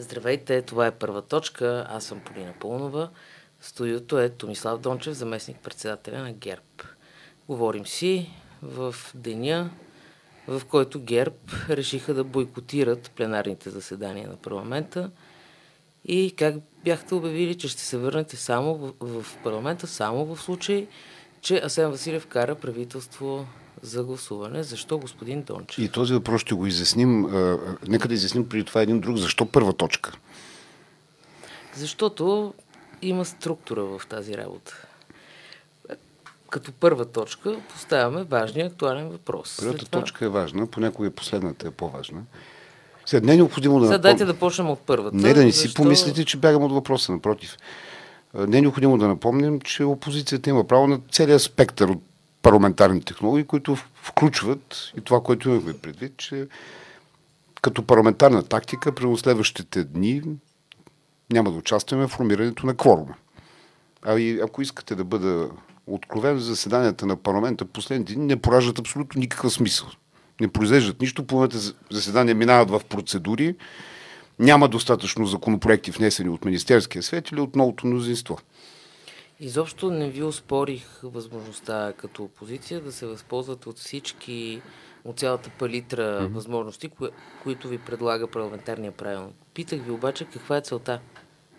Здравейте, това е първа точка. Аз съм Полина Пълнова. Студиото е Томислав Дончев, заместник председателя на ГЕРБ. Говорим си в деня, в който ГЕРБ решиха да бойкотират пленарните заседания на парламента и как бяхте обявили, че ще се върнете само в, в парламента, само в случай, че Асен Василев кара правителство за гласуване. Защо господин Дончев? И този въпрос ще го изясним. Нека да изясним преди това един друг. Защо първа точка? Защото има структура в тази работа. Като първа точка поставяме важния актуален въпрос. Първата това... точка е важна, понякога и последната е по-важна. Сега не е необходимо да... Сега дайте да почнем от първата. Не да не си защо... помислите, че бягам от въпроса, напротив. Не е необходимо да напомним, че опозицията има право на целия спектър от парламентарни технологии, които включват и това, което имахме предвид, че като парламентарна тактика през следващите дни няма да участваме в формирането на кворума. А и ако искате да бъда откровен, заседанията на парламента последните дни не пораждат абсолютно никакъв смисъл. Не произвеждат нищо, половината заседания минават в процедури, няма достатъчно законопроекти внесени от Министерския свет или от новото мнозинство. Изобщо не ви успорих възможността като опозиция да се възползвате от всички, от цялата палитра mm-hmm. възможности, кои, които ви предлага парламентарния правилник. Питах ви обаче каква е целта.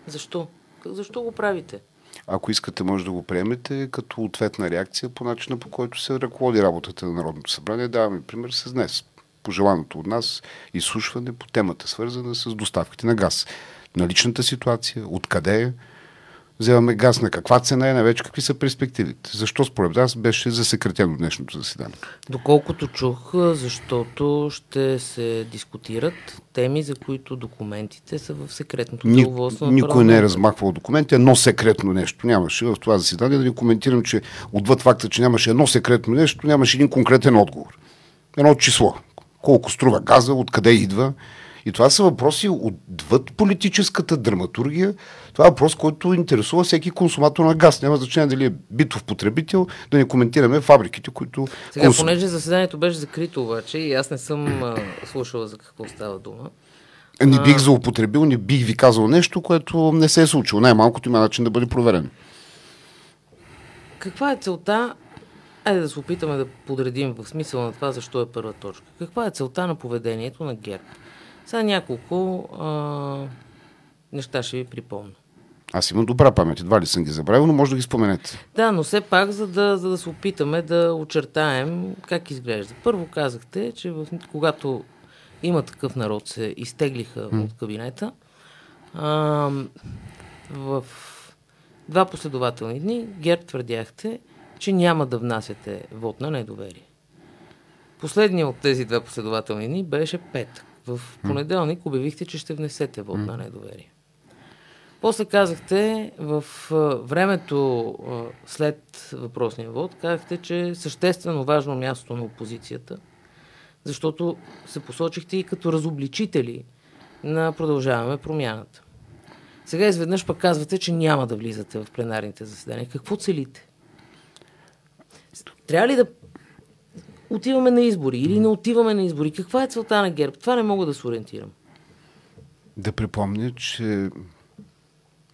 Защо? Защо го правите? Ако искате, може да го приемете като ответна реакция по начина по който се ръководи работата на Народното събрание. Даваме пример с днес. Пожеланото от нас изслушване по темата, свързана с доставките на газ. Наличната ситуация, откъде е, вземаме газ, на каква цена е, най-вече какви са перспективите. Защо според вас беше засекретено днешното заседание? Доколкото чух, защото ще се дискутират теми, за които документите са в секретното Ни, деловодство Никой не е размахвал документи, едно секретно нещо нямаше в това заседание. Да ви коментирам, че отвъд факта, че нямаше едно секретно нещо, нямаше един конкретен отговор. Едно число. Колко струва газа, откъде идва, и това са въпроси отвъд политическата драматургия. Това е въпрос, който интересува всеки консуматор на газ. Няма значение дали е битов потребител, да не коментираме фабриките, които. Сега, консум... понеже заседанието беше закрито обаче и аз не съм а, слушала за какво става дума. Не бих злоупотребил, не бих ви казал нещо, което не се е случило. Най-малкото има начин да бъде проверен. Каква е целта Айде да се опитаме да подредим в смисъл на това, защо е първа точка. Каква е целта на поведението на ГЕРБ? Сега няколко а, неща ще ви припомня. Аз имам добра памет, едва ли съм ги забравил, но може да ги споменете. Да, но все пак, за да, за да се опитаме да очертаем как изглежда. Първо казахте, че в, когато има такъв народ, се изтеглиха м. от кабинета. А, в два последователни дни Герд твърдяхте, че няма да внасяте вод на недоверие. Последният от тези два последователни дни беше петък. В понеделник обявихте, че ще внесете вод на недоверие. После казахте, в времето след въпросния вод, казахте, че е съществено важно място на опозицията, защото се посочихте и като разобличители на продължаваме промяната. Сега изведнъж пък казвате, че няма да влизате в пленарните заседания. Какво целите? Трябва ли да отиваме на избори или не отиваме на избори. Каква е целта на ГЕРБ? Това не мога да се ориентирам. Да припомня, че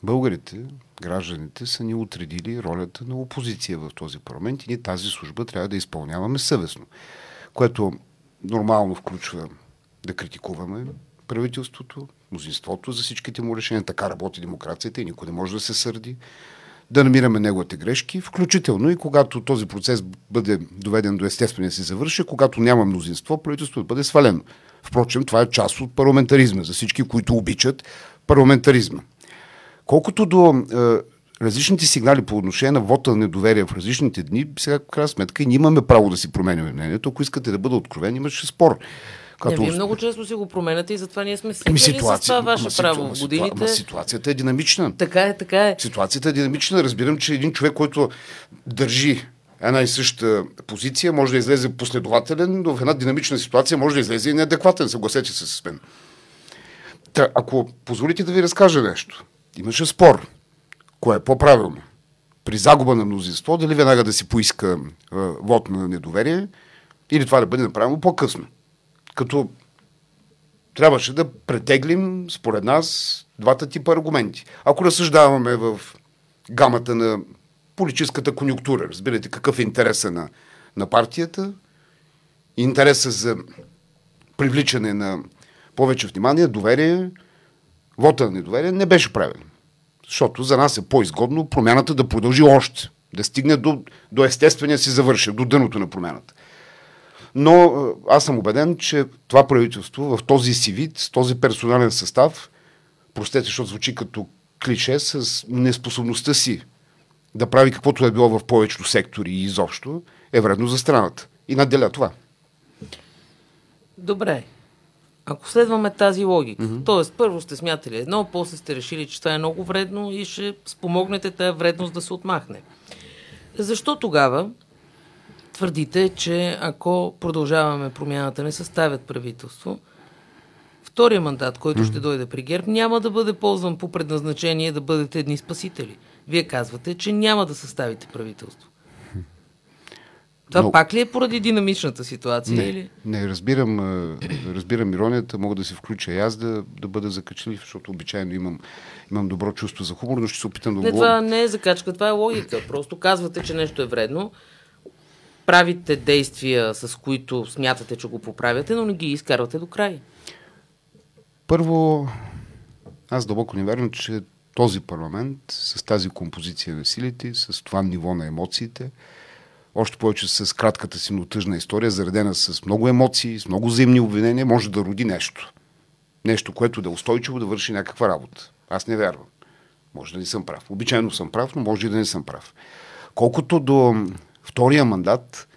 българите, гражданите са ни отредили ролята на опозиция в този парламент и ние тази служба трябва да изпълняваме съвестно, което нормално включва да критикуваме правителството, мнозинството за всичките му решения. Така работи демокрацията и никой не може да се сърди да намираме неговите грешки, включително и когато този процес бъде доведен до естествения си завърши, когато няма мнозинство, правителството бъде свалено. Впрочем, това е част от парламентаризма, за всички, които обичат парламентаризма. Колкото до е, различните сигнали по отношение на вота на недоверие в различните дни, сега, в крайна сметка, и ние имаме право да си променяме мнението. Ако искате да бъда откровен, имаше спор. Като... Не, вие много често си го променяте и затова ние сме ами свикнали ами с това ваше ама, право. Ама, годините... ама ситуацията е динамична. Така е, така е. Ситуацията е динамична. Разбирам, че един човек, който държи една и съща позиция, може да излезе последователен, но в една динамична ситуация може да излезе и неадекватен. Съгласете се с мен. Та, ако позволите да ви разкажа нещо. Имаше спор. Кое е по-правилно? При загуба на мнозинство, дали веднага да си поиска а, вод на недоверие или това да бъде направено по-късно като трябваше да претеглим, според нас, двата типа аргументи. Ако разсъждаваме в гамата на политическата конюнктура, разбирате какъв е интереса на, на партията, интереса за привличане на повече внимание, доверие, вота на недоверие не беше правилен. Защото за нас е по-изгодно промяната да продължи още, да стигне до, до естествения си завършен, до дъното на промяната. Но аз съм убеден, че това правителство в този си вид, с този персонален състав, простете, защото звучи като клише, с неспособността си да прави каквото е било в повечето сектори и изобщо, е вредно за страната. И наделя това. Добре. Ако следваме тази логика, mm-hmm. т.е. първо сте смятали едно, после сте решили, че това е много вредно и ще спомогнете тази вредност да се отмахне. Защо тогава твърдите, че ако продължаваме промяната, не съставят правителство, втория мандат, който ще дойде при ГЕРБ, няма да бъде ползван по предназначение да бъдете едни спасители. Вие казвате, че няма да съставите правителство. Това Но... пак ли е поради динамичната ситуация? Не, или? не разбирам, разбирам иронията, мога да се включа и аз да, да бъда закачлив, защото обичайно имам, имам добро чувство за хумор, но ще се опитам да не, Това не е закачка, това е логика. Просто казвате, че нещо е вредно, правите действия, с които смятате, че го поправяте, но не ги изкарвате до край. Първо, аз дълбоко не вярвам, че този парламент с тази композиция на силите, с това ниво на емоциите, още повече с кратката си, но тъжна история, заредена с много емоции, с много взаимни обвинения, може да роди нещо. Нещо, което да е устойчиво да върши някаква работа. Аз не вярвам. Може да не съм прав. Обичайно съм прав, но може и да не съм прав. Колкото до втория мандат,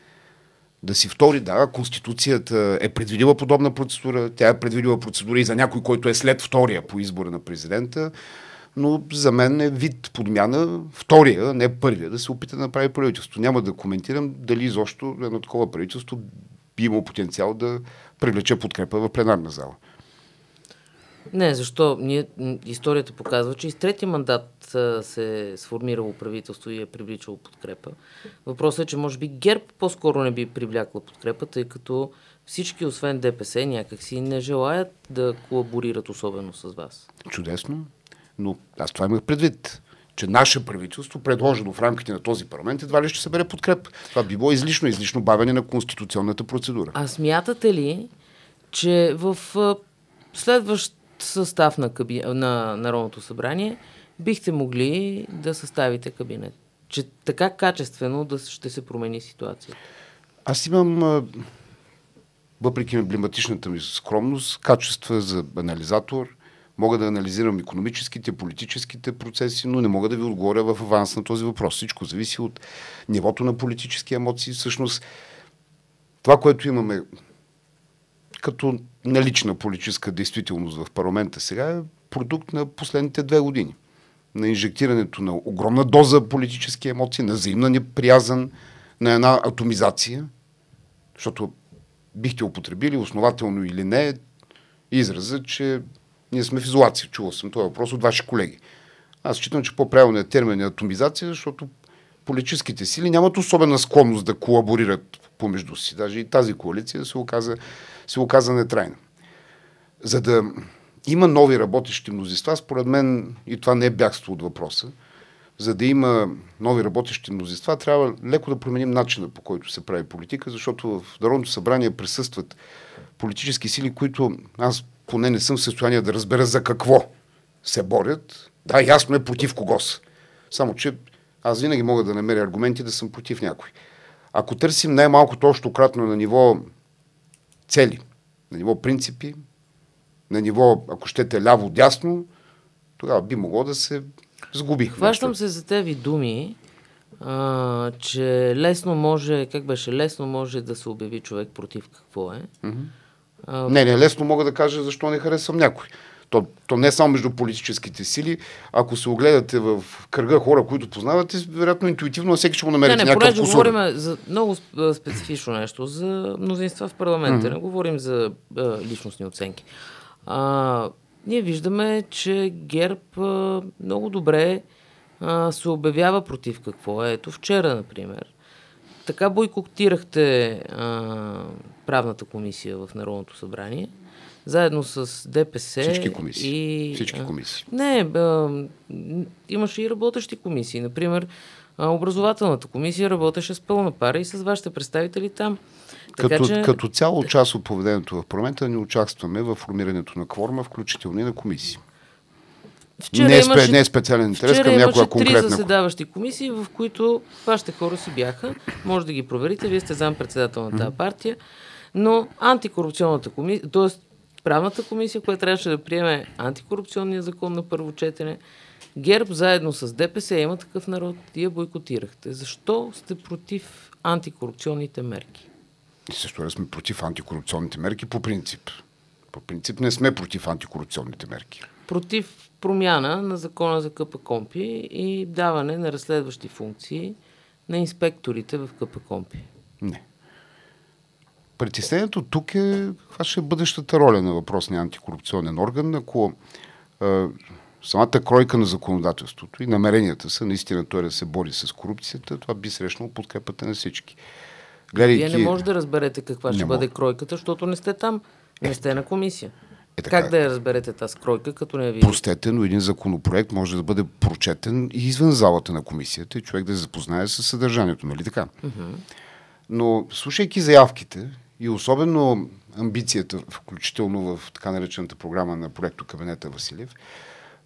да си втори, да, Конституцията е предвидила подобна процедура, тя е предвидила процедура и за някой, който е след втория по избора на президента, но за мен е вид подмяна втория, не първия, да се опита да направи правителство. Няма да коментирам дали изобщо едно такова правителство би имало потенциал да привлече подкрепа в пленарна зала. Не, защо? Ние, историята показва, че и с трети мандат се е сформирало правителство и е привличало подкрепа. Въпросът е, че може би ГЕРБ по-скоро не би привлякла подкрепа, тъй като всички, освен ДПС, някакси не желаят да колаборират особено с вас. Чудесно. Но аз това имах предвид че наше правителство, предложено в рамките на този парламент, едва ли ще събере подкреп. Това би било излишно, излишно бавене на конституционната процедура. А смятате ли, че в следващ състав на, каби... на Народното събрание бихте могли да съставите кабинет? Че така качествено да ще се промени ситуацията? Аз имам, въпреки емблематичната ми скромност, качества за анализатор – Мога да анализирам економическите, политическите процеси, но не мога да ви отговоря в аванс на този въпрос. Всичко зависи от нивото на политически емоции. Всъщност, това, което имаме като налична политическа действителност в парламента сега е продукт на последните две години. На инжектирането на огромна доза политически емоции, на взаимна неприязан, на една атомизация, защото бихте употребили основателно или не израза, че ние сме в изолация. Чувал съм този въпрос от ваши колеги. Аз считам, че по-правилният термин е атомизация, защото политическите сили нямат особена склонност да колаборират помежду си. Даже и тази коалиция се оказа, се оказа нетрайна. За да има нови работещи мнозинства, според мен, и това не е бягство от въпроса, за да има нови работещи мнозинства, трябва леко да променим начина по който се прави политика, защото в Народното събрание присъстват политически сили, които аз поне не съм в състояние да разбера за какво се борят. Да, ясно е против кого са. Само, че аз винаги мога да намеря аргументи да съм против някой. Ако търсим най-малкото още кратно на ниво цели, на ниво принципи, на ниво, ако щете, ляво-дясно, тогава би могло да се сгуби. Хващам се за тези думи, а, че лесно може, как беше, лесно може да се обяви човек против какво е. Mm-hmm. А... Не, не, лесно мога да кажа защо не харесвам някой. То, то не само между политическите сили. Ако се огледате в кръга хора, които познавате, вероятно интуитивно всеки ще му намерите не, не, някакъв кусур. говорим за много специфично нещо, за мнозинства в парламента. Mm-hmm. Не говорим за а, личностни оценки. А, ние виждаме, че ГЕРБ а, много добре а, се обявява против какво е. Ето вчера, например така бойкотирахте а, правната комисия в Народното събрание, заедно с ДПС. Всички комисии. И, Всички комисии. Не, а, имаше и работещи комисии. Например, образователната комисия работеше с пълна пара и с вашите представители там. Така, като, че... като цяло част от поведението в парламента не участваме в формирането на кворма, включително и на комисии. Вчера не, е, имаше, не е специален интерес към някоя конкретна... три заседаващи комисии, в които вашите хора си бяха. Може да ги проверите, вие сте зам-председател на тази партия. Но антикорупционната комисия, т.е. правната комисия, която трябваше да приеме антикорупционния закон на първо четене, ГЕРБ заедно с ДПС има такъв народ и я бойкотирахте. Защо сте против антикорупционните мерки? И също да сме против антикорупционните мерки по принцип. По принцип не сме против антикорупционните мерки. Против промяна на закона за КПКОМПИ и даване на разследващи функции на инспекторите в КПКОМПИ. Не. Притеснението тук е каква ще е бъдещата роля на въпросния антикорупционен орган, ако е, самата кройка на законодателството и намеренията са наистина той да се бори с корупцията, това би срещнало подкрепата на всички. Гледайки... Вие не може да разберете каква ще бъде кройката, защото не сте там, не сте на комисия. Е, така, как да я разберете тази кройка, като не ви... Простете, но един законопроект може да бъде прочетен и извън залата на комисията и човек да се запознае с съдържанието, нали така? Uh-huh. Но слушайки заявките и особено амбицията, включително в така наречената програма на проекто Кабинета Василев,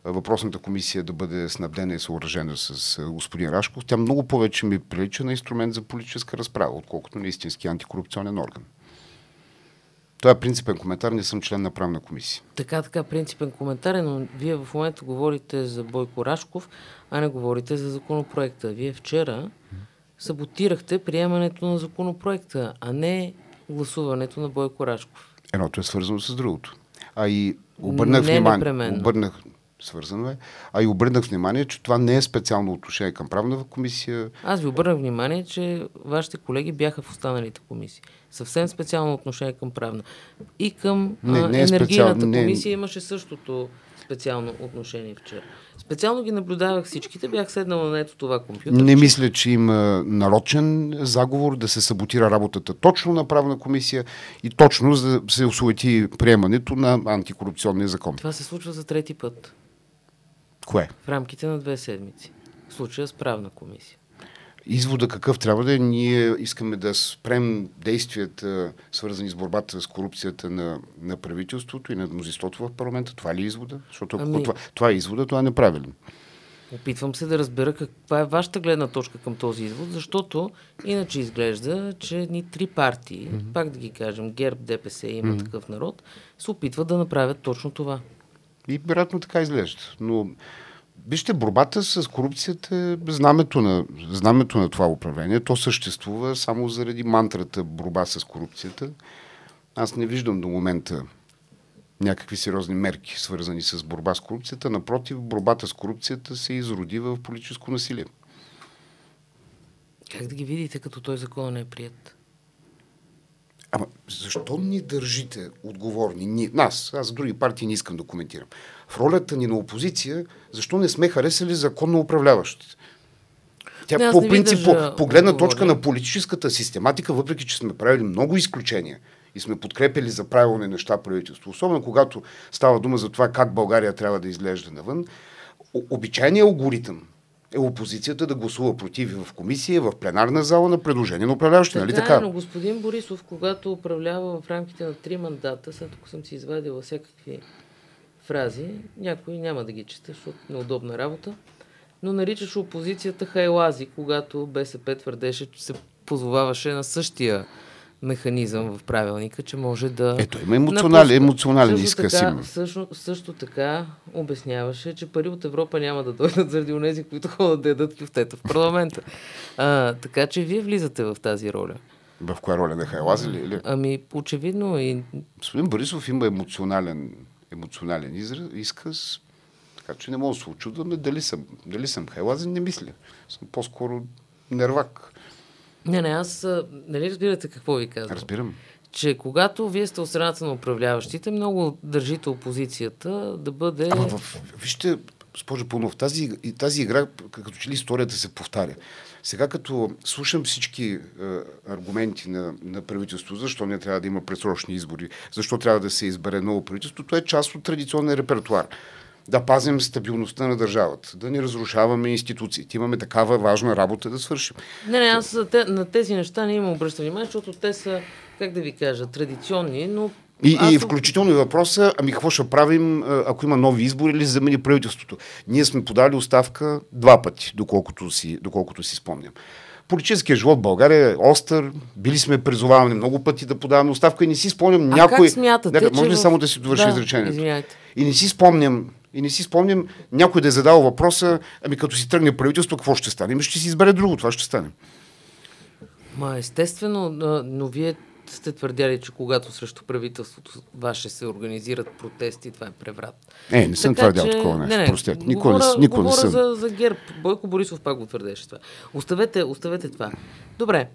въпросната комисия да бъде снабдена и съоръжена с господин Рашков, тя много повече ми прилича на инструмент за политическа разправа, отколкото на истински антикорупционен орган. Това е принципен коментар, не съм член на правна комисия. Така, така, принципен коментар, но вие в момента говорите за Бойко Рашков, а не говорите за законопроекта. Вие вчера саботирахте приемането на законопроекта, а не гласуването на Бойко Рашков. Едното е свързано с другото. А и обърнах не внимание. Обърнах, свързано е. А и обърнах внимание, че това не е специално отношение към правна комисия. Аз ви обърнах внимание, че вашите колеги бяха в останалите комисии. Съвсем специално отношение към правна. И към не, не е енергийната специал... комисия не... имаше същото специално отношение вчера. Специално ги наблюдавах всичките, бях седнал на ето това компютър. Не мисля, че има нарочен заговор да се саботира работата точно на правна комисия и точно за да се осуети приемането на антикорупционния закон. Това се случва за трети път. Кое? В рамките на две седмици. В случая с правна комисия. Извода какъв трябва да е? Ние искаме да спрем действията, свързани с борбата с корупцията на, на правителството и на мнозинството в парламента. Това ли е извода? Защото ами... това, това е извода, това е неправилно. Опитвам се да разбера каква е вашата гледна точка към този извод, защото иначе изглежда, че ни три партии, mm-hmm. пак да ги кажем, ГЕРБ, ДПС и има mm-hmm. такъв народ, се опитват да направят точно това. И вероятно така изглежда. Но вижте, борбата с корупцията е знамето на, знамето на това управление. То съществува само заради мантрата борба с корупцията. Аз не виждам до момента някакви сериозни мерки, свързани с борба с корупцията. Напротив, борбата с корупцията се изроди в политическо насилие. Как да ги видите, като той закон не е прият? Ама защо ни държите отговорни? Ни, нас, аз други партии не искам да коментирам. В ролята ни на опозиция, защо не сме харесали законно управляващите? Тя не, по принцип, по, по гледна точка на политическата систематика, въпреки че сме правили много изключения и сме подкрепили за правилни неща правителство, особено когато става дума за това как България трябва да изглежда навън, обичайният алгоритъм е опозицията да гласува против в комисия, в пленарна зала на предложение на управляващи, нали така? Е, но господин Борисов, когато управлява в рамките на три мандата, след като съм си извадила всякакви фрази, някои няма да ги чета, защото неудобна работа, но наричаше опозицията хайлази, когато БСП твърдеше, че се позоваваше на същия механизъм в правилника, че може да... Ето, има емоционален, емоционален изказ. Така, също, също така обясняваше, че пари от Европа няма да дойдат заради онези, които ходят да ядат кюфтета в парламента. А, така че вие влизате в тази роля. В коя роля? На Хайлази ли? Или? Ами, очевидно и... Господин Борисов има емоционален, емоционален израз, изказ, така че не мога да се очудваме дали съм, дали съм Хайлази, не мисля. Съм по-скоро нервак. Не, не, аз... Нали разбирате какво ви казвам? Разбирам. Че когато вие сте от страната на управляващите, много държите опозицията да бъде... Ама в, вижте, госпожо Пълнов, тази, тази игра, като че ли историята се повтаря. Сега като слушам всички е, аргументи на, на правителството, защо не трябва да има пресрочни избори, защо трябва да се избере ново правителство, това е част от традиционния репертуар. Да пазим стабилността на държавата, да не разрушаваме институциите. Имаме такава важна работа да свършим. Не, не, аз на тези неща не имам обръща внимание, защото те са, как да ви кажа, традиционни, но и, Аз... и включително и въпроса, ами какво ще правим, ако има нови избори или замени правителството. Ние сме подали оставка два пъти, доколкото си, доколкото си спомням. Политическия живот в България е остър, били сме призовавани много пъти да подаваме оставка и не си спомням а някой... Как смятате, Нека, може ли в... само да си довърши да, изречението? Извиняйте. И не си спомням и не си спомням някой да е задал въпроса, ами като си тръгне правителство, какво ще стане? Ами ще си избере друго, това ще стане. Ма естествено, но вие сте твърдяли, че когато срещу правителството ваше се организират протести, това е преврат. Е, не съм твърдял такова нещо. Не, не, Простете. Никога, говоря, не, никога говоря не съм. За, за ГЕРБ. Бойко Борисов пак го твърдеше това. Оставете, оставете това. Добре.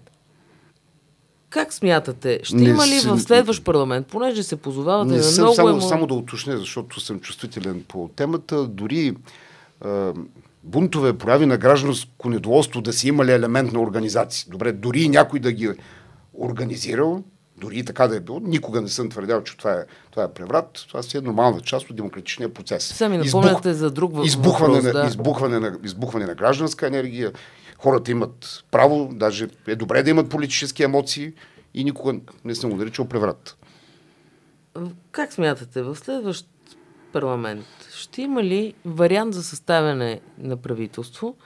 Как смятате? Ще не има ли в следващ парламент, понеже се позовавате не на съм, много... Само, емо... само да уточня, защото съм чувствителен по темата. Дори а, бунтове, прояви на гражданско недоволство да си имали елемент на организации. Добре, дори някой да ги организирал, дори и така да е било, никога не съм твърдял, че това е, това е преврат. Това си е нормална част от демократичния процес. Сами напомняте Избух... за друг въпрос. Избухване, да. на, избухване, на, избухване на гражданска енергия. Хората имат право, даже е добре да имат политически емоции и никога не съм го наричал преврат. Как смятате, в следващ парламент ще има ли вариант за съставяне на правителство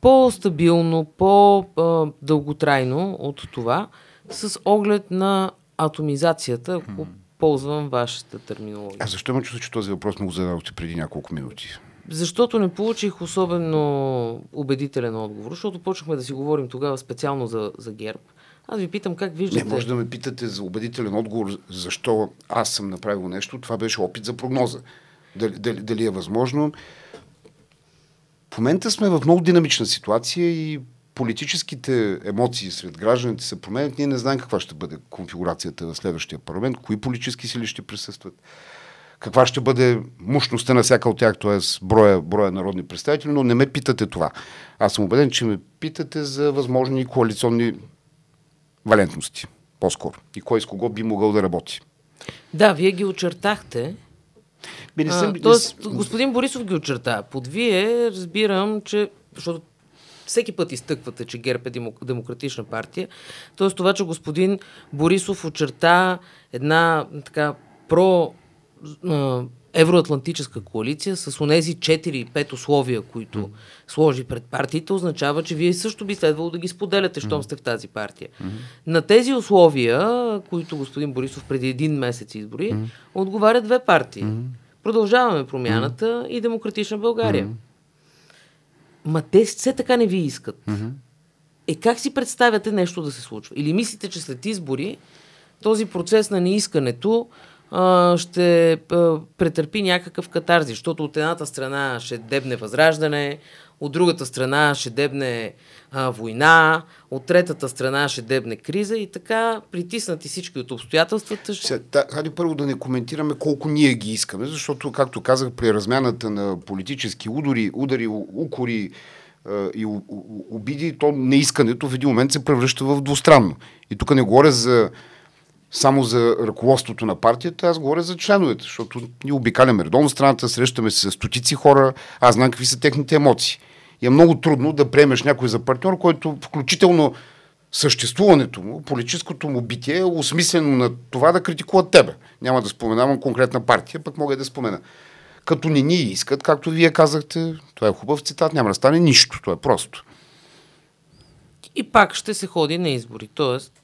по-стабилно, по-дълготрайно от това, с оглед на атомизацията, ако ползвам вашата терминология. А защо ме чувства, че този въпрос му го зададохте преди няколко минути? Защото не получих особено убедителен отговор, защото почнахме да си говорим тогава специално за, за ГЕРБ. Аз ви питам как виждате... Не, може да ме питате за убедителен отговор, защо аз съм направил нещо. Това беше опит за прогноза. Дали, дали, дали е възможно. В момента сме в много динамична ситуация и политическите емоции сред гражданите се променят. Ние не знаем каква ще бъде конфигурацията в следващия парламент, кои политически сили ще присъстват, каква ще бъде мощността на всяка от тях, т.е. Броя, броя народни представители, но не ме питате това. Аз съм убеден, че ме питате за възможни коалиционни валентности, по-скоро. И кой с кого би могъл да работи. Да, вие ги очертахте. Би, не съм, а, тоест, господин Борисов ги очерта. Под вие разбирам, че защото всеки път изтъквате, че ГЕРБ е демократична партия. Тоест това, че господин Борисов очерта една така про евроатлантическа коалиция с онези 4-5 условия, които mm. сложи пред партиите, означава, че вие също би следвало да ги споделяте, щом mm. сте в тази партия. Mm. На тези условия, които господин Борисов преди един месец избори, mm. отговарят две партии. Mm. Продължаваме промяната mm. и Демократична България. Mm. Ма те все така не ви искат. Mm-hmm. Е как си представяте нещо да се случва? Или мислите, че след избори този процес на неискането ще претърпи някакъв катарзи, защото от едната страна ще дебне възраждане, от другата страна ще дебне война, от третата страна ще дебне криза и така притиснати всички от обстоятелствата. Ще... Сега, хайде първо да не коментираме колко ние ги искаме, защото, както казах, при размяната на политически удари, удари укори и обиди, то неискането в един момент се превръща в двустранно. И тук не говоря за само за ръководството на партията, аз говоря за членовете, защото ние обикаляме редовно страната, срещаме се с стотици хора, аз знам какви са техните емоции. И е много трудно да приемеш някой за партньор, който включително съществуването му, политическото му битие е осмислено на това да критикуват тебе. Няма да споменавам конкретна партия, пък мога да спомена. Като не ни искат, както вие казахте, това е хубав цитат, няма да стане нищо, това е просто. И пак ще се ходи на избори, т.е.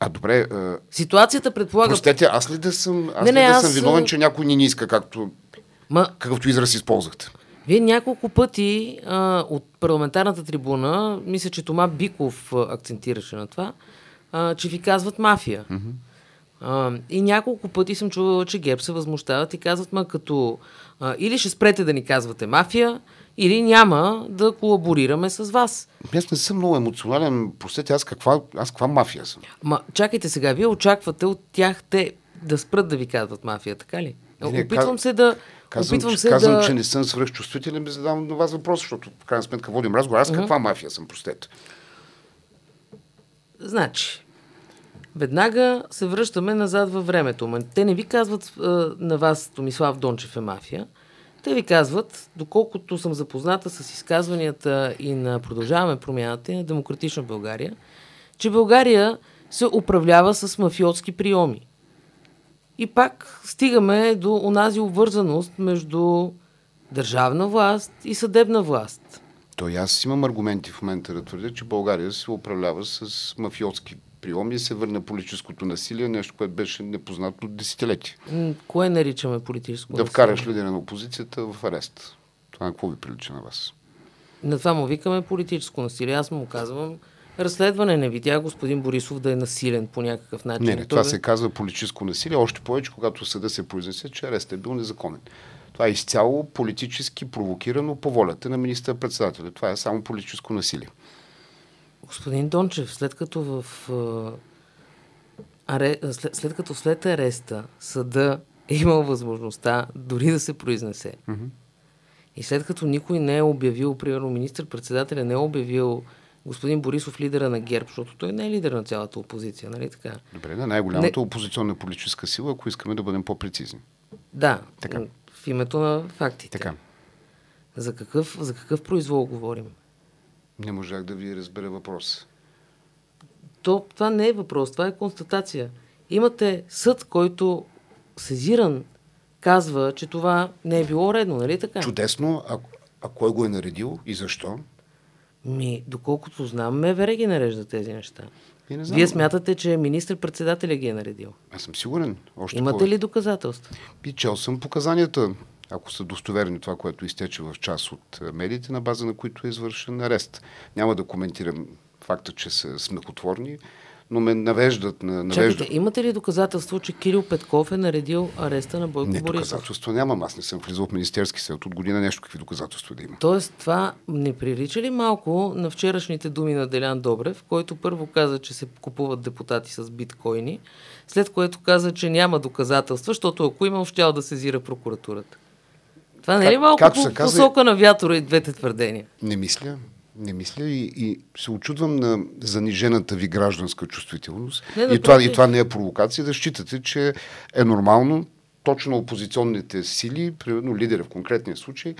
А добре. А... Ситуацията предполага. Простете, аз ли да съм, аз не, не, ли да аз... съм виновен, че някой ни не иска, както Ма... какъвто израз използвахте? Вие няколко пъти а, от парламентарната трибуна, мисля, че Тома Биков акцентираше на това, а, че ви казват мафия. Mm-hmm. А, и няколко пъти съм чувала, че геп се възмущават и казват, ма като а, или ще спрете да ни казвате мафия, или няма да колаборираме с вас. Аз не съм много емоционален. Простете, аз каква, аз каква мафия съм? Ма, чакайте сега, вие очаквате от тях те да спрат да ви казват мафия, така ли? Не, Опитвам каз... се да Казвам, Опитвам че, се казвам да... че не съм свръхчувствителен, ми задавам на вас въпрос, защото в крайна сметка водим разговор. Аз каква мафия съм, простете? Значи, веднага се връщаме назад във времето. Те не ви казват а, на вас, Томислав Дончев е мафия. Те ви казват, доколкото съм запозната с изказванията и на Продължаваме промяната и на Демократична България, че България се управлява с мафиотски приеми. И пак стигаме до онази обвързаност между държавна власт и съдебна власт. То и аз имам аргументи в момента да твърдя, че България се управлява с мафиотски приеми и се върна политическото насилие, нещо, което беше непознато. М, Кое наричаме политическо Да насилие? вкараш лидера на опозицията в арест. Това на какво ви прилича на вас? На това му викаме политическо насилие. Аз му казвам разследване. Не видя господин Борисов да е насилен по някакъв начин. Не, не, това бе- се казва политическо насилие, още повече, когато съда се произнесе, че арестът е бил незаконен. Това е изцяло политически провокирано по волята на министър-председателя. Това е само политическо насилие. Господин Дончев, след като в... аре, след, след като след ареста съда е имал възможността дори да се произнесе. И след като никой не е обявил, примерно министър-председателя не е обявил господин Борисов лидера на ГЕРБ, защото той не е лидер на цялата опозиция, нали така? Добре, на най-голямата опозиционна политическа сила, ако искаме да бъдем по-прецизни. Да, Така. в името на фактите. Така. За какъв, за какъв произвол говорим? Не можах да ви разбера въпрос. То, това не е въпрос, това е констатация. Имате съд, който сезиран казва, че това не е било редно, нали така? Чудесно, а, а кой го е наредил и защо? Ми, доколкото знам, МВР ги нарежда тези неща. И не знам. Вие смятате, че министър-председателя ги е наредил. Аз съм сигурен. Още Имате повече. ли доказателства? И чел съм показанията, ако са достоверни това, което изтече в част от е, медиите, на база на които е извършен арест. Няма да коментирам факта, че са смехотворни, но ме навеждат на... Навеждат. Чакайте, имате ли доказателство, че Кирил Петков е наредил ареста на Бойко Не, Борисов? доказателства нямам. Аз не съм влизал в Министерски съвет от година нещо, какви доказателства да има. Тоест, това не прилича ли малко на вчерашните думи на Делян Добрев, който първо каза, че се купуват депутати с биткоини, след което каза, че няма доказателства, защото ако имал, щял да сезира прокуратурата. Това не е ли Как- малко както по се казва- посока на вятъра и двете твърдения? Не мисля. Не мисля и, и се очудвам на занижената ви гражданска чувствителност. Не, и, напротив. това, и това не е провокация да считате, че е нормално точно опозиционните сили, примерно лидера в конкретния случай,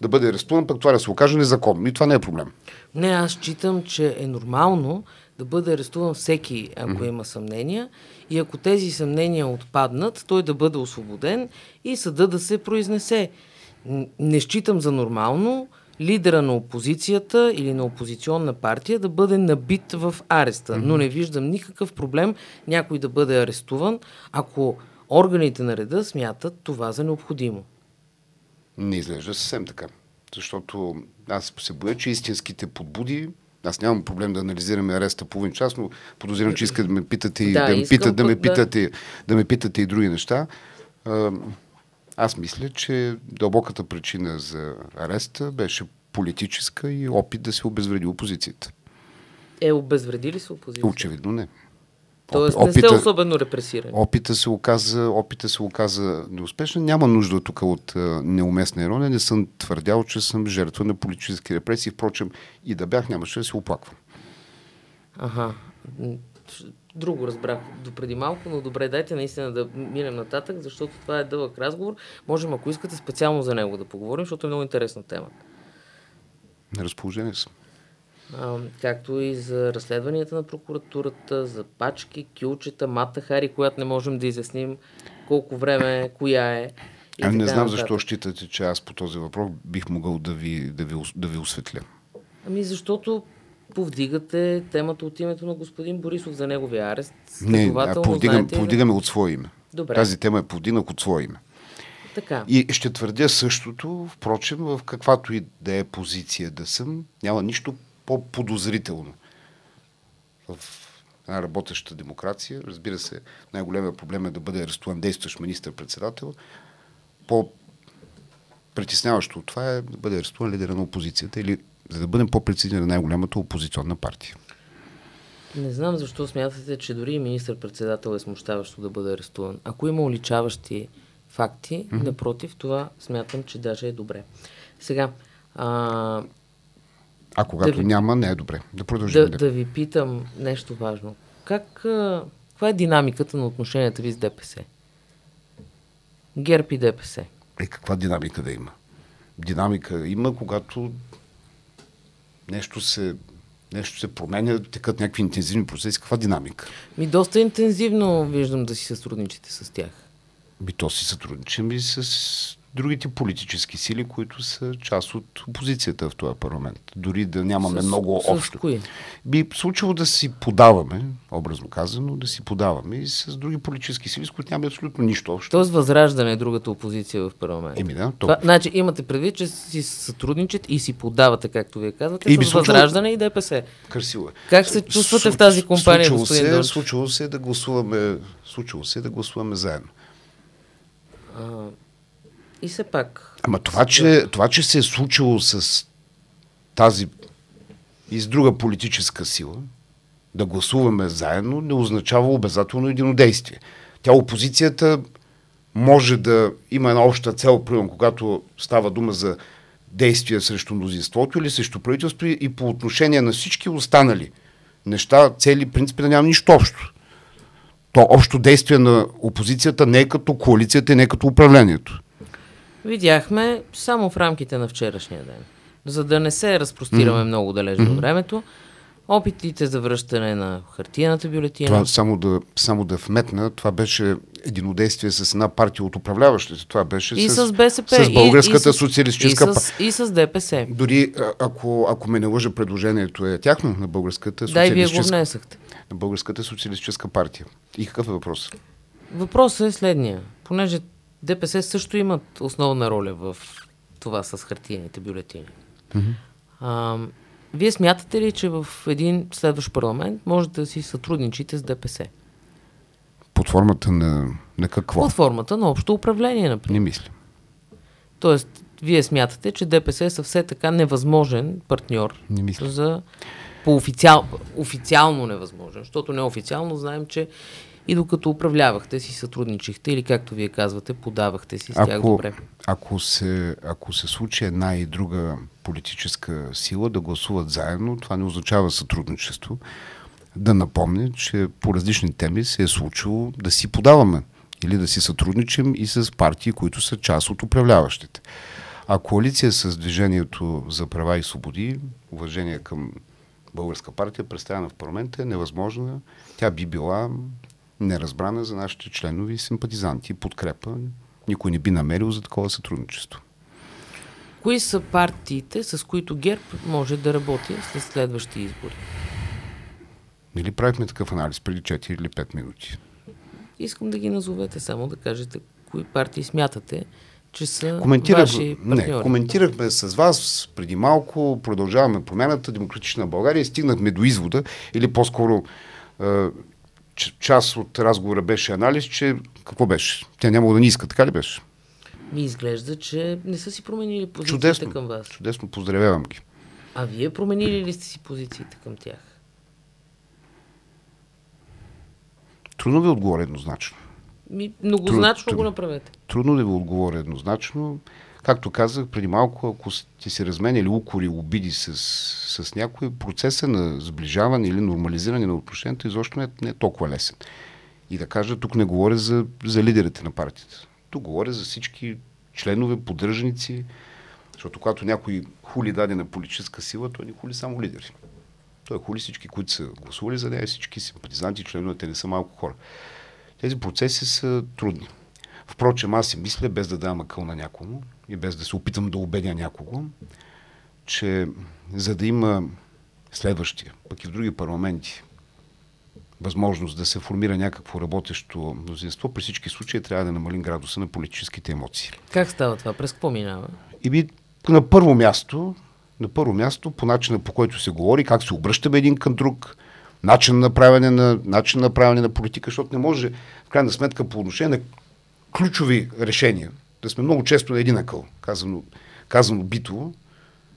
да бъде арестуван, пък това да се окаже незаконно. И това не е проблем. Не, аз считам, че е нормално да бъде арестуван всеки, ако има съмнения. И ако тези съмнения отпаднат, той да бъде освободен и съда да се произнесе. Не считам за нормално лидера на опозицията или на опозиционна партия да бъде набит в ареста. Но не виждам никакъв проблем някой да бъде арестуван, ако органите на реда смятат това за необходимо. Не изглежда съвсем така. Защото аз се боя, че истинските подбуди аз нямам проблем да анализираме ареста половин час, но подозирам, че искате да ме питате и Да, да, ме питат, да, ме питате, да ме питате и други неща. Аз мисля, че дълбоката причина за ареста беше политическа и опит да се обезвреди опозицията. Е, обезвреди ли се опозицията? Очевидно не. Тоест Опи- не сте особено репресирани. Опита се оказа, опита се оказа неуспешен. Няма нужда тук от а, неуместна ирония. Не съм твърдял, че съм жертва на политически репресии. Впрочем, и да бях, нямаше да се оплаквам. Ага. Друго разбрах до преди малко, но добре, дайте наистина да минем нататък, защото това е дълъг разговор. Можем, ако искате, специално за него да поговорим, защото е много интересна тема. На разположение съм. А, както и за разследванията на прокуратурата, за пачки, кюлчета, Мата Хари, която не можем да изясним колко време, коя е. Ами не знам нататък. защо считате, че аз по този въпрос бих могъл да ви, да ви, да ви осветля. Ами защото повдигате темата от името на господин Борисов за неговия арест. Не, повдигам, знаете, повдигаме от свое име. Добре. Тази тема е повдигнах от свое име. Така. И ще твърдя същото, впрочем, в каквато и да е позиция да съм, няма нищо по-подозрително в една работеща демокрация. Разбира се, най-големият проблем е да бъде арестуван действащ министър-председател. По притесняващо от това е да бъде арестуван лидера на опозицията или, за да бъдем по-прецизни, на най-голямата опозиционна партия. Не знам защо смятате, че дори и министър-председател е смущаващо да бъде арестуван. Ако има уличаващи факти. Mm-hmm. Напротив, това смятам, че даже е добре. Сега, а, а когато да ви, няма, не е добре. Да продължим. Да, да ви питам нещо важно. Как, а, каква е динамиката на отношенията ви с ДПС? ГЕРБ и ДПС. Е, каква динамика да има? Динамика има, когато нещо се, нещо се променя, текат някакви интензивни процеси. Каква динамика? Ми доста интензивно виждам да си сътрудничите с тях. Би то си сътрудничим и с другите политически сили, които са част от опозицията в този парламент. Дори да нямаме с, много с общо. Кои? Би случило да си подаваме, образно казано, да си подаваме и с други политически сили, с които нямаме абсолютно нищо общо. Тоест възраждане е другата опозиция в парламент. Еми да. То... Това, значи имате предвид, че си сътрудничат и си подавате, както вие казвате, И с случило- възраждане и ДПС. Красиво е. Как се чувствате Случ- в тази компания, случило господин се, случило се да гласуваме, случило се да гласуваме заедно. А, и все пак. Ама това че, това, че се е случило с тази и с друга политическа сила, да гласуваме заедно, не означава обязателно единодействие. Тя опозицията може да има една обща цел, примерно, когато става дума за действия срещу мнозинството или срещу правителството и по отношение на всички останали неща, цели, принципи да няма нищо общо. То общо действие на опозицията не е като коалицията не е като управлението. Видяхме само в рамките на вчерашния ден. За да не се разпростираме mm-hmm. много далеч mm-hmm. от времето, опитите за връщане на хартияната бюлетина. Това само да, само да вметна, това беше единодействие с една партия от управляващите. Това беше и с, с, БСП, с Българската и, и социалистическа с, и с ДПС. Дори ако, ако ме не лъжа, предложението е тяхно на Българската Да, и вие го социалистическа, внесахте. на Българската социалистическа партия. И какъв е въпрос? Въпросът е следния. Понеже ДПС също имат основна роля в това с хартияните бюлетини. Мгм. А, вие смятате ли, че в един следващ парламент може да си сътрудничите с ДПС? Под формата на, на какво? Под формата на общо управление, например. Не мисля. Тоест, вие смятате, че ДПС е все така невъзможен партньор Не мисля. за по официал, официално невъзможен, защото неофициално знаем, че и докато управлявахте си сътрудничихте или както вие казвате, подавахте си с тях Ако, добре. ако, се, ако се случи една и друга политическа сила да гласуват заедно, това не означава сътрудничество. Да напомня, че по различни теми се е случило да си подаваме или да си сътрудничим и с партии, които са част от управляващите. А коалиция с Движението за права и свободи, уважение към българска партия, представена в парламента, е невъзможна. Тя би била неразбрана за нашите членови и симпатизанти. Подкрепа никой не би намерил за такова сътрудничество. Кои са партиите, с които ГЕРБ може да работи след следващи избори? Или правихме такъв анализ преди 4 или 5 минути? Искам да ги назовете, само да кажете кои партии смятате, че са Коментирах, ваши партньори. не, коментирахме с вас преди малко, продължаваме промяната, Демократична България и стигнахме до извода, или по-скоро е, част от разговора беше анализ, че какво беше? Тя няма да ни иска, така ли беше? Ми изглежда, че не са си променили позициите Чудесно, към вас. чудесно, поздравявам ги. А вие променили ли сте си позициите към тях? Трудно ви отговоря еднозначно. Ми, многозначно Трудно, го направете. Трудно да ви отговоря еднозначно. Както казах преди малко, ако сте си разменяли укори, обиди с, с някой, процеса на сближаване или нормализиране на отношенията изобщо не, е- не е толкова лесен. И да кажа, тук не говоря за, за лидерите на партията. Тук говоря за всички членове, поддръжници, защото когато някой хули дадена политическа сила, той не хули само лидери. Той хули всички, които са гласували за нея, всички симпатизанти, членове, те не са малко хора. Тези процеси са трудни. Впрочем, аз си мисля, без да давам акъл на някому и без да се опитам да убедя някого, че за да има следващия, пък и в други парламенти, възможност да се формира някакво работещо мнозинство, при всички случаи трябва да намалим градуса на политическите емоции. Как става това? През какво минава? И би на първо място, на първо място, по начина по който се говори, как се обръщаме един към друг, начин на правене на, начин на правене на политика, защото не може, в крайна сметка, по отношение на ключови решения, да сме много често на един акъл, казано, казано битово,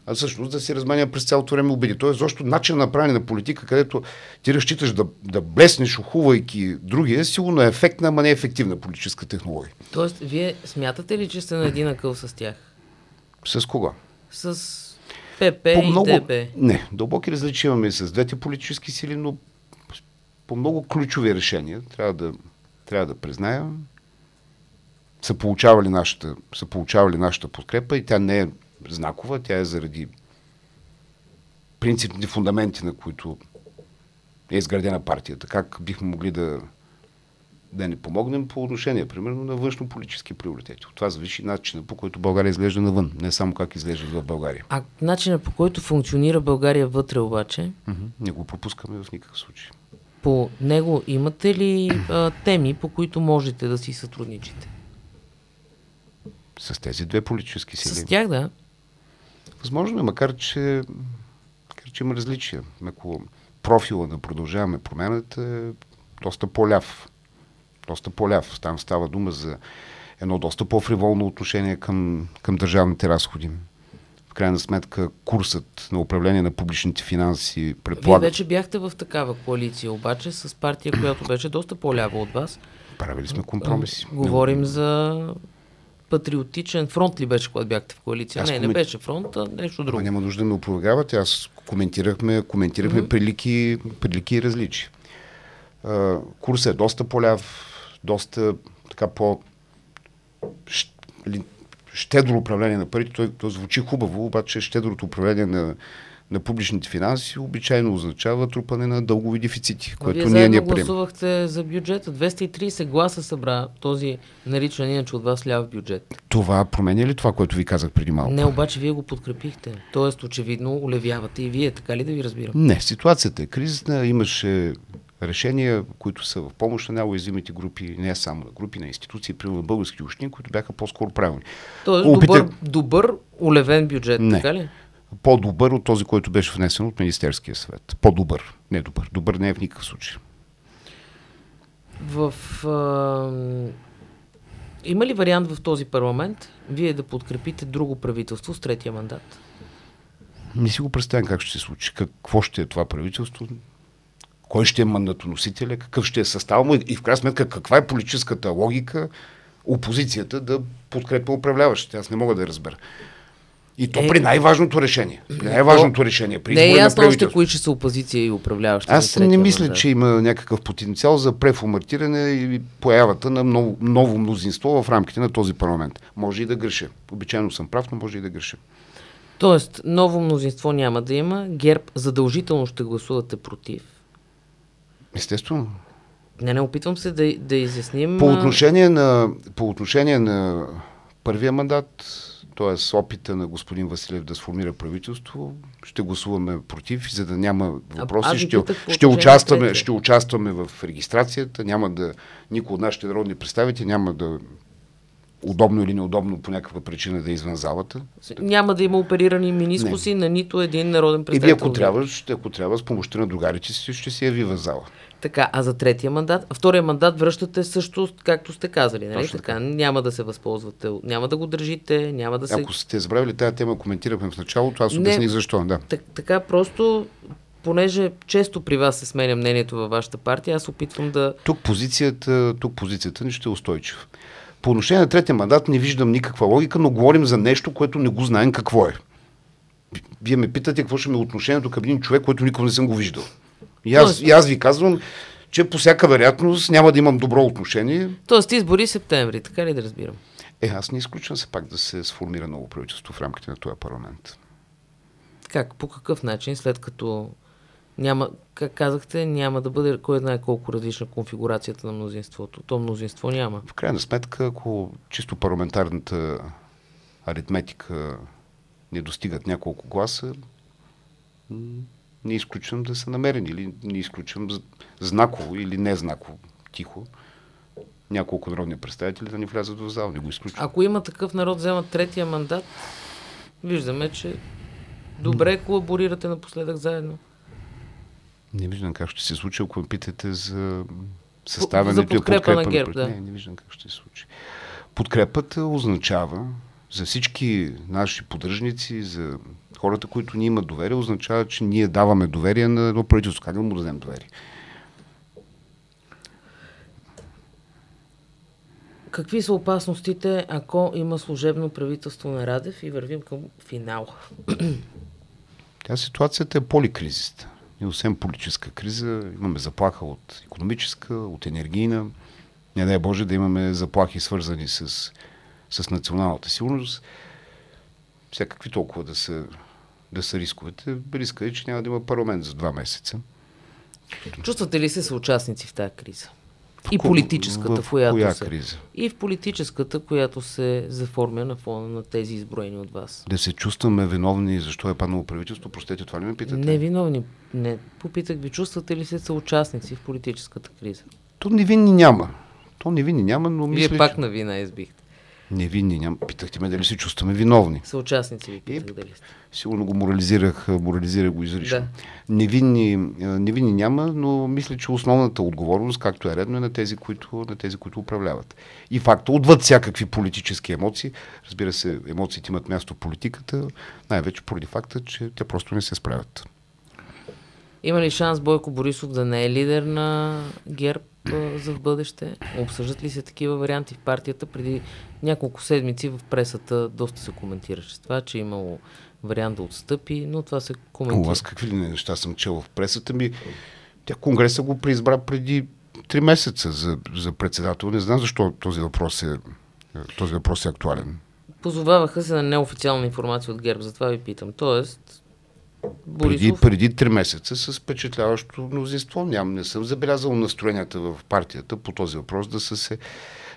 а всъщност да си разменя през цялото време обиди. Тоест, защо начин на правене на политика, където ти разчиташ да, да блеснеш, охувайки другия, сигурно е ефектна, ама не е ефективна политическа технология. Тоест, вие смятате ли, че сте на един акъл с тях? С кого? С ПП по много, и ДП? Не, дълбоки различия имаме с двете политически сили, но по много ключови решения, трябва да, трябва да призная, са получавали, нашата, са получавали нашата подкрепа и тя не е знакова, тя е заради принципните фундаменти, на които е изградена партията. Как бихме могли да, да не помогнем по отношение, примерно, на външно-политически приоритети. От това зависи начина по който България изглежда навън, не само как изглежда в България. А начина по който функционира България вътре обаче? Не го пропускаме в никакъв случай. По него имате ли а, теми, по които можете да си сътрудничите? С тези две политически сили. С тях, да. Възможно е, макар че, макар, че има различия. Ако профила да продължаваме промената е доста по-ляв. Доста по-ляв. Там става дума за едно доста по-фриволно отношение към, към държавните разходи. В крайна сметка курсът на управление на публичните финанси предполага... Вие вече бяхте в такава коалиция, обаче с партия, която беше доста по-лява от вас. Правили сме компромиси. Говорим за патриотичен фронт ли беше, когато бяхте в коалиция? Аз не, комен... не беше фронт, а нещо друго. А няма нужда да ме опровергавате. Аз коментирахме, коментирахме mm-hmm. прилики, прилики и различия. курсът е доста поляв, доста така по щедро управление на парите. Той, той звучи хубаво, обаче щедрото управление на на публичните финанси обичайно означава трупане на дългови дефицити, което Вие ние не приемаме. гласувахте за бюджета. 230 гласа събра този наричан иначе от вас ляв бюджет. Това променя ли това, което ви казах преди малко? Не, обаче вие го подкрепихте. Тоест, очевидно, улевявате и вие, така ли да ви разбирам? Не, ситуацията е кризисна. Имаше решения, които са в помощ на най-уязвимите групи, не само на групи, на институции, примерно български общини, които бяха по-скоро правилни. Тоест, Опите... добър, добър улевен бюджет, не. така ли? По-добър от този, който беше внесен от Министерския съвет. По-добър, не добър. Добър не е в никакъв случай. В, а... Има ли вариант в този парламент вие да подкрепите друго правителство с третия мандат? Не си го представям как ще се случи. Какво ще е това правителство? Кой ще е мандатоносителя? Какъв ще е състав му? И в крайна сметка каква е политическата логика опозицията да подкрепя управляващите? Аз не мога да разбера. И то е, при най-важното решение. При най-важното решение. При не е ясно още кои ще са опозиция и управляващи. Аз не мисля, че има някакъв потенциал за преформатиране и появата на ново, ново мнозинство в рамките на този парламент. Може и да греша. Обичайно съм прав, но може и да греша. Тоест, ново мнозинство няма да има. ГЕРБ задължително ще гласувате против. Естествено. Не, не, опитвам се да, да изясним. По отношение на, по отношение на първия мандат, т.е. опита на господин Василев да сформира правителство, ще гласуваме против, за да няма въпроси. Ще, ще, участваме, ще участваме в регистрацията, няма да, никой от нашите народни представители няма да удобно или неудобно по някаква причина да е извън залата. Няма да има оперирани минискуси на нито един народен представител. И вие, ако трябва, ще, ако трябва, с помощта на другарите си, ще се яви в зала. Така, а за третия мандат, а втория мандат връщате също, както сте казали, нали? Точно така, няма да се възползвате, няма да го държите, няма да се... Ако сте забравили тази тема, коментирахме в началото, аз обясних защо, да. Так, така, просто понеже често при вас се сменя мнението във вашата партия, аз опитвам да... Тук позицията, тук позицията ни ще е устойчива. По отношение на третия мандат не виждам никаква логика, но говорим за нещо, което не го знаем какво е. Вие ме питате какво ще ми е отношението към един човек, който никога не съм го виждал. И аз, и аз ви казвам, че по всяка вероятност няма да имам добро отношение. Тоест избори септември, така ли да разбирам? Е, аз не изключвам се пак да се сформира ново правителство в рамките на този парламент. Как? По какъв начин, след като няма, как казахте, няма да бъде кой знае колко различна конфигурацията на мнозинството. То мнозинство няма. В крайна сметка, ако чисто парламентарната аритметика не достигат няколко гласа, не изключвам да са намерени или не изключвам знаково или не знаково, тихо, няколко народни представители да ни влязат в зал. Не го изключвам. Ако има такъв народ, взема третия мандат, виждаме, че добре колаборирате напоследък заедно. Не виждам как ще се случи, ако ме питате за съставянето и подкрепа, подкрепа на ГЕРБ. Да. Не, не виждам как ще се случи. Подкрепата означава, за всички наши поддръжници, за хората, които ни имат доверие, означава, че ние даваме доверие на едно правителство. Как да му дадем доверие? Какви са опасностите, ако има служебно правителство на Радев и вървим към финал? Тя ситуацията е поликризиста. И освен политическа криза, имаме заплаха от економическа, от енергийна. Не дай Боже да имаме заплахи свързани с, с националната сигурност. Всякакви толкова да са, да са рисковете. Риска е, че няма да има парламент за два месеца. Чувствате ли се съучастници в тази криза? И политическата, в, в която коя се... криза? И в политическата, която се заформя на фона на тези изброени от вас. Да се чувстваме виновни, защо е паднало правителство? Простете, това ли ме питате? Не виновни. Не. Попитах ви, чувствате ли се съучастници в политическата криза? То невинни няма. То невинни няма, но Вие мисля, пак че... на вина избихте. Невинни няма. Питахте ме дали се чувстваме виновни. Съучастници ви питах дали сте. Сигурно го морализирах, морализирах го изрично. Да. Невинни, невинни няма, но мисля, че основната отговорност, както е редно, е на тези, които, на тези, които управляват. И факта, отвъд всякакви политически емоции, разбира се, емоциите имат място в политиката, най-вече поради факта, че те просто не се справят. Има ли шанс Бойко Борисов да не е лидер на ГЕРБ а, за в бъдеще? Обсъждат ли се такива варианти в партията? Преди няколко седмици в пресата доста се коментираше това, че е имало вариант да отстъпи, но това се коментира. вас какви ли не неща съм чел в пресата ми? Тя Конгреса го преизбра преди три месеца за, за председател. Не знам защо този въпрос е, този въпрос е актуален. Позоваваха се на неофициална информация от ГЕРБ, затова ви питам. Тоест, Борисов... преди три месеца с впечатляващо мнозинство. Ням, не съм забелязал настроенията в партията по този въпрос да са се,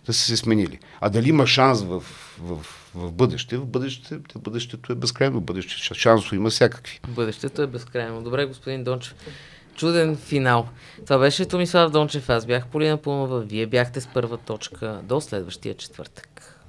да са се сменили. А дали има шанс в, в, в бъдеще? В бъдеще, бъдещето е безкрайно. Бъдеще шансове има всякакви. Бъдещето е безкрайно. Добре, господин Дончев. Чуден финал. Това беше Томислав Дончев. Аз бях Полина Пълнова. Вие бяхте с първа точка. До следващия четвъртък.